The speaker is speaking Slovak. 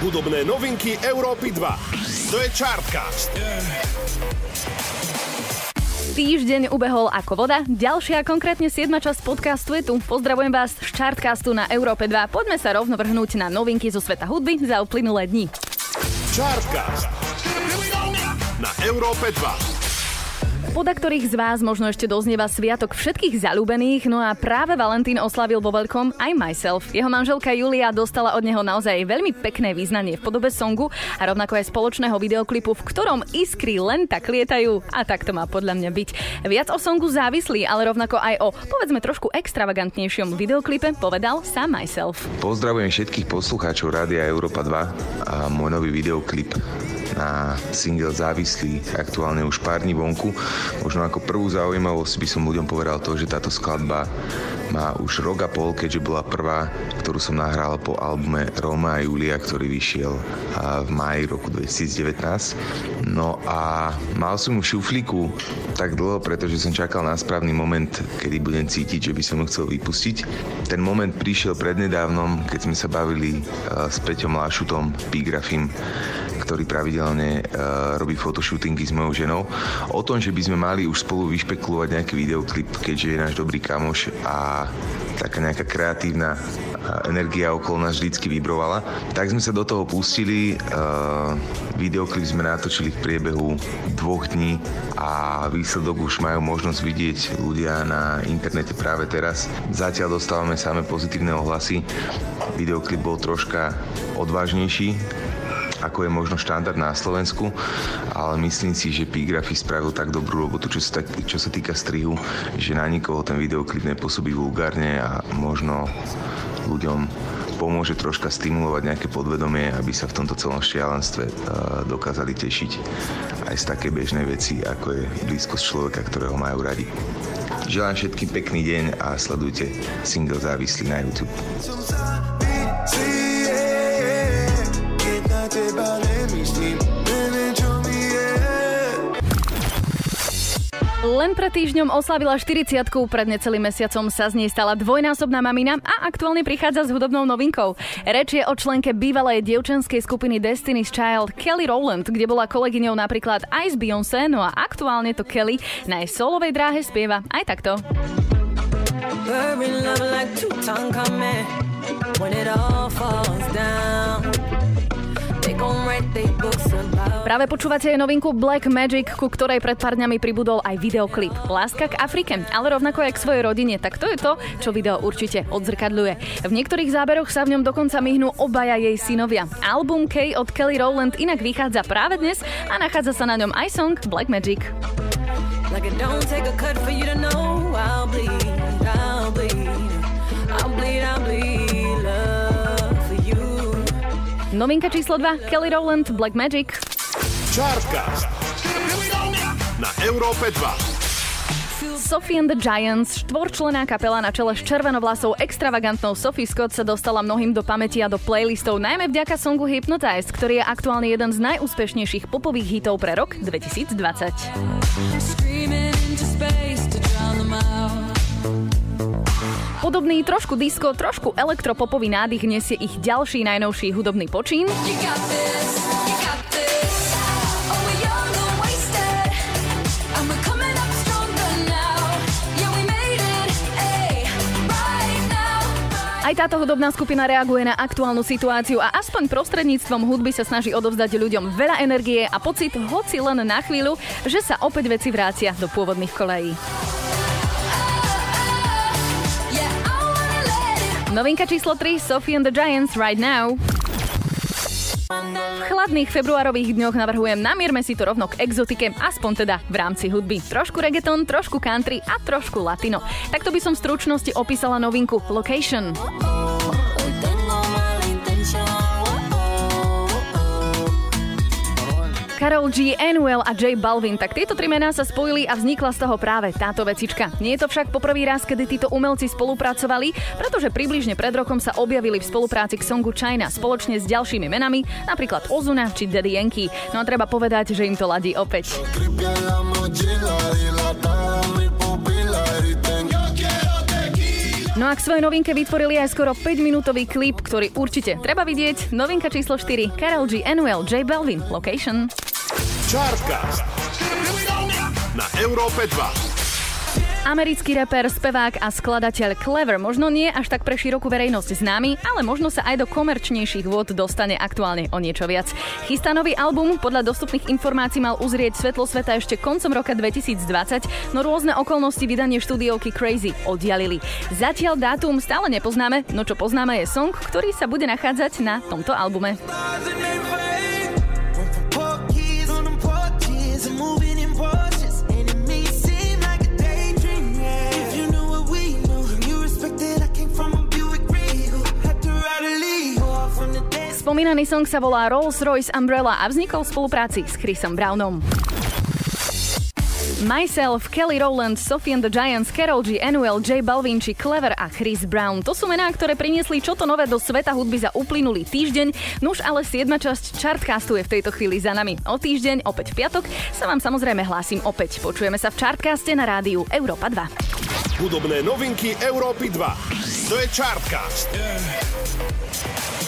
Hudobné novinky Európy 2. To je Chartcast. Týždeň ubehol ako voda, ďalšia konkrétne 7. časť podcastu je tu. Pozdravujem vás z Chartcastu na Európe 2. Poďme sa rovno vrhnúť na novinky zo sveta hudby za uplynulé dni. Chartcast. Na Európe 2 poda ktorých z vás možno ešte doznieva sviatok všetkých zalúbených, no a práve Valentín oslavil vo veľkom aj Myself. Jeho manželka Julia dostala od neho naozaj veľmi pekné význanie v podobe songu a rovnako aj spoločného videoklipu, v ktorom iskry len tak lietajú a tak to má podľa mňa byť. Viac o songu závislí, ale rovnako aj o povedzme trošku extravagantnejšom videoklipe povedal sám Myself. Pozdravujem všetkých poslucháčov Rádia Európa 2 a môj nový videoklip na single Závislý, aktuálne už pár dní vonku. Možno ako prvú zaujímavosť by som ľuďom povedal to, že táto skladba má už rok a pol, keďže bola prvá, ktorú som nahral po albume Roma a Julia, ktorý vyšiel v maji roku 2019. No a mal som ju šuflíku tak dlho, pretože som čakal na správny moment, kedy budem cítiť, že by som ju chcel vypustiť. Ten moment prišiel prednedávnom, keď sme sa bavili s Peťom Lášutom, Pigrafim, ktorý pravidelne uh, robí fotoshootingy s mojou ženou, o tom, že by sme mali už spolu vyšpekulovať nejaký videoklip, keďže je náš dobrý kamoš a taká nejaká kreatívna energia okolo nás vždycky vybrovala. Tak sme sa do toho pustili, uh, videoklip sme natočili v priebehu dvoch dní a výsledok už majú možnosť vidieť ľudia na internete práve teraz. Zatiaľ dostávame samé pozitívne ohlasy. Videoklip bol troška odvážnejší, ako je možno štandard na Slovensku, ale myslím si, že Pigrafy spravil tak dobrú robotu, čo sa, čo sa týka strihu, že na nikoho ten videoklip nepôsobí vulgárne a možno ľuďom pomôže troška stimulovať nejaké podvedomie, aby sa v tomto celom šialenstve uh, dokázali tešiť aj z také bežnej veci, ako je blízkosť človeka, ktorého majú radi. Želám všetkým pekný deň a sledujte single závislý na YouTube. Len pred týždňom oslavila 40 pred necelým mesiacom sa z nej stala dvojnásobná mamina a aktuálne prichádza s hudobnou novinkou. Reč je o členke bývalej dievčenskej skupiny Destiny's Child Kelly Rowland, kde bola kolegyňou napríklad aj z Beyoncé, no a aktuálne to Kelly na jej solovej dráhe spieva aj takto. When it all falls down Práve počúvate novinku Black Magic, ku ktorej pred pár dňami pribudol aj videoklip. Láska k Afrike, ale rovnako aj k svojej rodine, tak to je to, čo video určite odzrkadľuje. V niektorých záberoch sa v ňom dokonca myhnú obaja jej synovia. Album K od Kelly Rowland inak vychádza práve dnes a nachádza sa na ňom aj song Black Magic. Like Novinka číslo 2, Kelly Rowland, Black Magic. Chartcast na Európe 2. Sophie and the Giants, štvorčlená kapela na čele s červenovlasou extravagantnou Sophie Scott sa dostala mnohým do pamäti a do playlistov, najmä vďaka songu Hypnotize, ktorý je aktuálne jeden z najúspešnejších popových hitov pre rok 2020. Podobný trošku disco, trošku elektropopový nádych nesie ich ďalší najnovší hudobný počín. Oh, Aj táto hudobná skupina reaguje na aktuálnu situáciu a aspoň prostredníctvom hudby sa snaží odovzdať ľuďom veľa energie a pocit, hoci len na chvíľu, že sa opäť veci vrácia do pôvodných kolejí. Novinka číslo 3, Sophie and the Giants right now. V chladných februárových dňoch navrhujem, namierme si to rovno k exotike, aspoň teda v rámci hudby. Trošku reggaeton, trošku country a trošku latino. Takto by som v stručnosti opísala novinku Location. Karol G, Anuel a J Balvin, tak tieto tri mená sa spojili a vznikla z toho práve táto vecička. Nie je to však poprvý raz, kedy títo umelci spolupracovali, pretože približne pred rokom sa objavili v spolupráci k songu China spoločne s ďalšími menami, napríklad Ozuna či Daddy Yankee. No a treba povedať, že im to ladí opäť. No a k svojej novinke vytvorili aj skoro 5-minútový klip, ktorý určite treba vidieť. Novinka číslo 4, Karol G. Annuel, J Balvin, Location. Chartcast na Európe 2. Americký reper, spevák a skladateľ Clever možno nie až tak pre širokú verejnosť známy, ale možno sa aj do komerčnejších vôd dostane aktuálne o niečo viac. Chystá nový album, podľa dostupných informácií mal uzrieť svetlo sveta ešte koncom roka 2020, no rôzne okolnosti vydanie štúdiovky Crazy oddialili. Zatiaľ dátum stále nepoznáme, no čo poznáme je song, ktorý sa bude nachádzať na tomto albume. Spomínaný song sa volá Rolls-Royce Umbrella a vznikol v spolupráci s Chrisom Brownom. Myself, Kelly Rowland, Sophie and the Giants, Carol G, Annuel, J Balvin či Clever a Chris Brown. To sú mená, ktoré priniesli čo to nové do sveta hudby za uplynulý týždeň. Nuž ale 7. časť Chartcastu je v tejto chvíli za nami. O týždeň, opäť v piatok, sa vám samozrejme hlásim opäť. Počujeme sa v Chartcaste na rádiu Európa 2. Hudobné novinky Európy 2. To je Chartcast. Yeah.